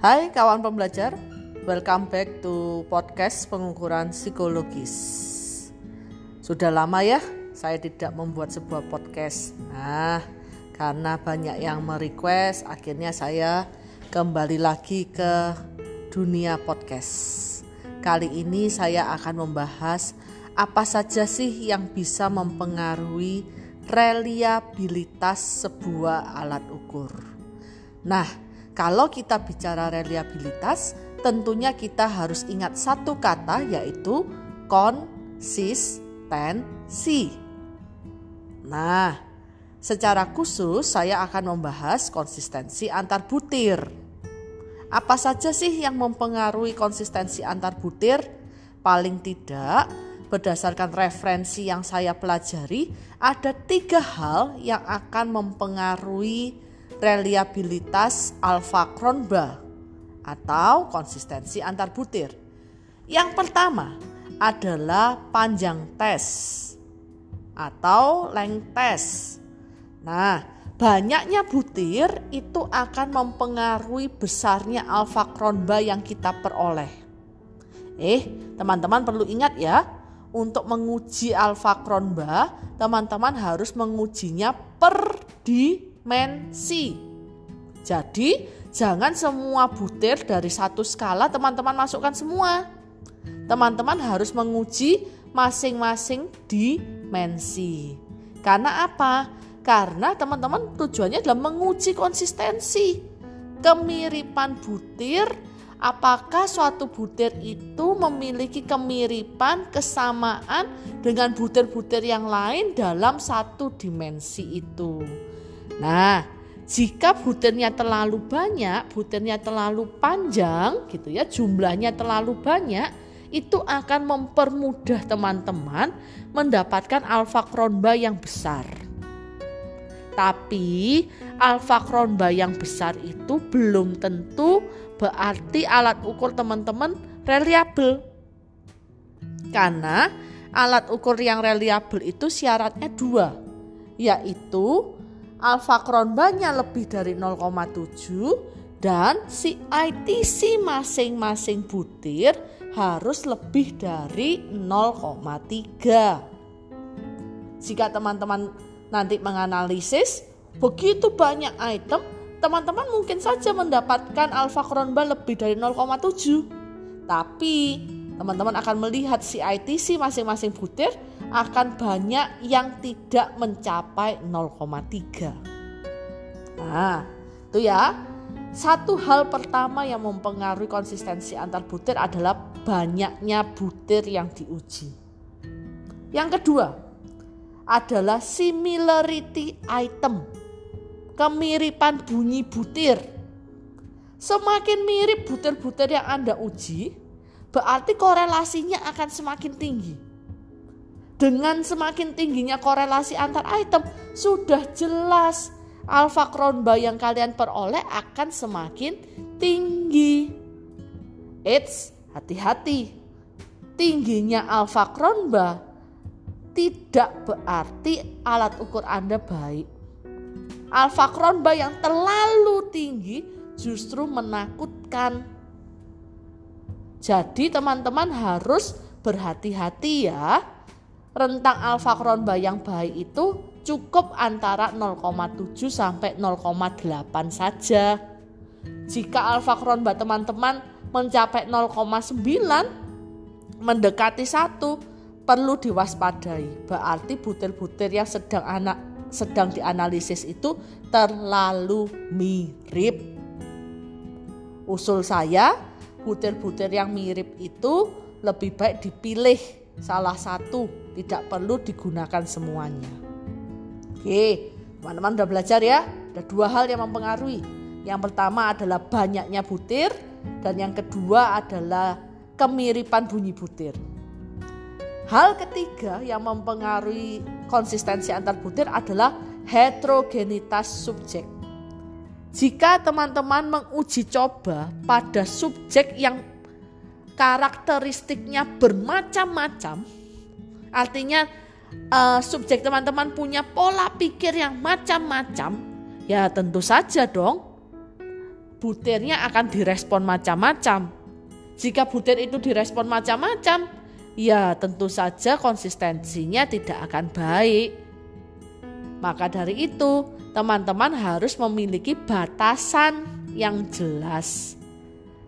Hai kawan pembelajar, welcome back to podcast pengukuran psikologis. Sudah lama ya saya tidak membuat sebuah podcast. Nah, karena banyak yang merequest, akhirnya saya kembali lagi ke dunia podcast. Kali ini saya akan membahas apa saja sih yang bisa mempengaruhi reliabilitas sebuah alat ukur. Nah, kalau kita bicara reliabilitas, tentunya kita harus ingat satu kata yaitu konsistensi. Nah, secara khusus saya akan membahas konsistensi antar butir. Apa saja sih yang mempengaruhi konsistensi antar butir? Paling tidak, berdasarkan referensi yang saya pelajari, ada tiga hal yang akan mempengaruhi reliabilitas alfa kronba atau konsistensi antar butir. Yang pertama adalah panjang tes atau length test. Nah, banyaknya butir itu akan mempengaruhi besarnya alfa kronba yang kita peroleh. Eh, teman-teman perlu ingat ya, untuk menguji alfa kronba, teman-teman harus mengujinya per dimensi. Jadi, jangan semua butir dari satu skala teman-teman masukkan semua. Teman-teman harus menguji masing-masing dimensi. Karena apa? Karena teman-teman tujuannya adalah menguji konsistensi. Kemiripan butir, apakah suatu butir itu memiliki kemiripan, kesamaan dengan butir-butir yang lain dalam satu dimensi itu. Nah, jika butirnya terlalu banyak, butirnya terlalu panjang gitu ya, jumlahnya terlalu banyak, itu akan mempermudah teman-teman mendapatkan alfa kronba yang besar. Tapi alfa kronba yang besar itu belum tentu berarti alat ukur teman-teman reliabel. Karena alat ukur yang reliabel itu syaratnya dua, yaitu alfa kronbanya lebih dari 0,7 dan si ITC masing-masing butir harus lebih dari 0,3. Jika teman-teman nanti menganalisis begitu banyak item, teman-teman mungkin saja mendapatkan alfa kronba lebih dari 0,7. Tapi teman-teman akan melihat si ITC masing-masing butir akan banyak yang tidak mencapai 0,3. Nah, itu ya. Satu hal pertama yang mempengaruhi konsistensi antar butir adalah banyaknya butir yang diuji. Yang kedua adalah similarity item. Kemiripan bunyi butir. Semakin mirip butir-butir yang Anda uji, berarti korelasinya akan semakin tinggi. Dengan semakin tingginya korelasi antar item, sudah jelas alfa kronba yang kalian peroleh akan semakin tinggi. Eits, hati-hati. Tingginya alfa kronba tidak berarti alat ukur Anda baik. Alfa kronba yang terlalu tinggi justru menakutkan. Jadi teman-teman harus berhati-hati ya. Rentang alfa kronba yang baik itu cukup antara 0,7 sampai 0,8 saja. Jika alfa kronba teman-teman mencapai 0,9 mendekati satu perlu diwaspadai. Berarti butir-butir yang sedang anak sedang dianalisis itu terlalu mirip. Usul saya, butir-butir yang mirip itu lebih baik dipilih salah satu, tidak perlu digunakan semuanya. Oke, teman-teman udah belajar ya. Ada dua hal yang mempengaruhi. Yang pertama adalah banyaknya butir dan yang kedua adalah kemiripan bunyi butir. Hal ketiga yang mempengaruhi konsistensi antar butir adalah heterogenitas subjek. Jika teman-teman menguji coba pada subjek yang karakteristiknya bermacam-macam, artinya uh, subjek teman-teman punya pola pikir yang macam-macam, ya tentu saja dong butirnya akan direspon macam-macam. Jika butir itu direspon macam-macam, ya tentu saja konsistensinya tidak akan baik. Maka dari itu, teman-teman harus memiliki batasan yang jelas.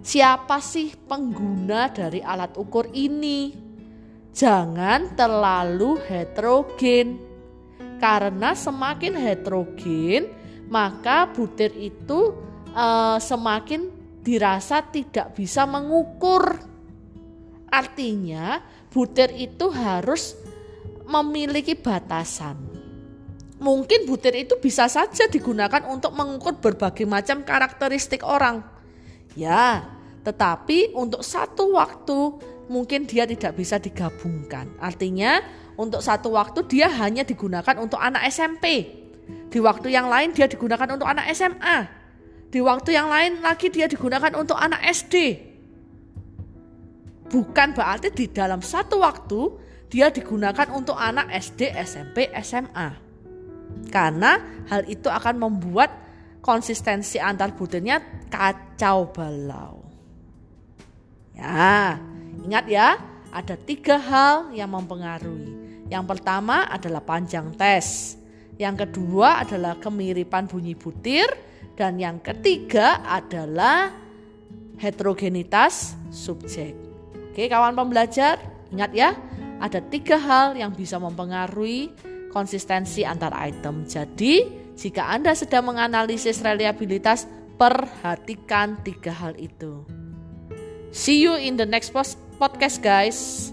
Siapa sih pengguna dari alat ukur ini? Jangan terlalu heterogen, karena semakin heterogen, maka butir itu uh, semakin dirasa tidak bisa mengukur. Artinya, butir itu harus memiliki batasan. Mungkin butir itu bisa saja digunakan untuk mengukur berbagai macam karakteristik orang. Ya, tetapi untuk satu waktu mungkin dia tidak bisa digabungkan. Artinya, untuk satu waktu dia hanya digunakan untuk anak SMP. Di waktu yang lain dia digunakan untuk anak SMA di waktu yang lain lagi dia digunakan untuk anak SD. Bukan berarti di dalam satu waktu dia digunakan untuk anak SD, SMP, SMA. Karena hal itu akan membuat konsistensi antar butirnya kacau balau. Ya, ingat ya, ada tiga hal yang mempengaruhi. Yang pertama adalah panjang tes. Yang kedua adalah kemiripan bunyi butir. Dan yang ketiga adalah heterogenitas subjek. Oke kawan pembelajar, ingat ya, ada tiga hal yang bisa mempengaruhi konsistensi antar item. Jadi, jika Anda sedang menganalisis reliabilitas, perhatikan tiga hal itu. See you in the next podcast guys.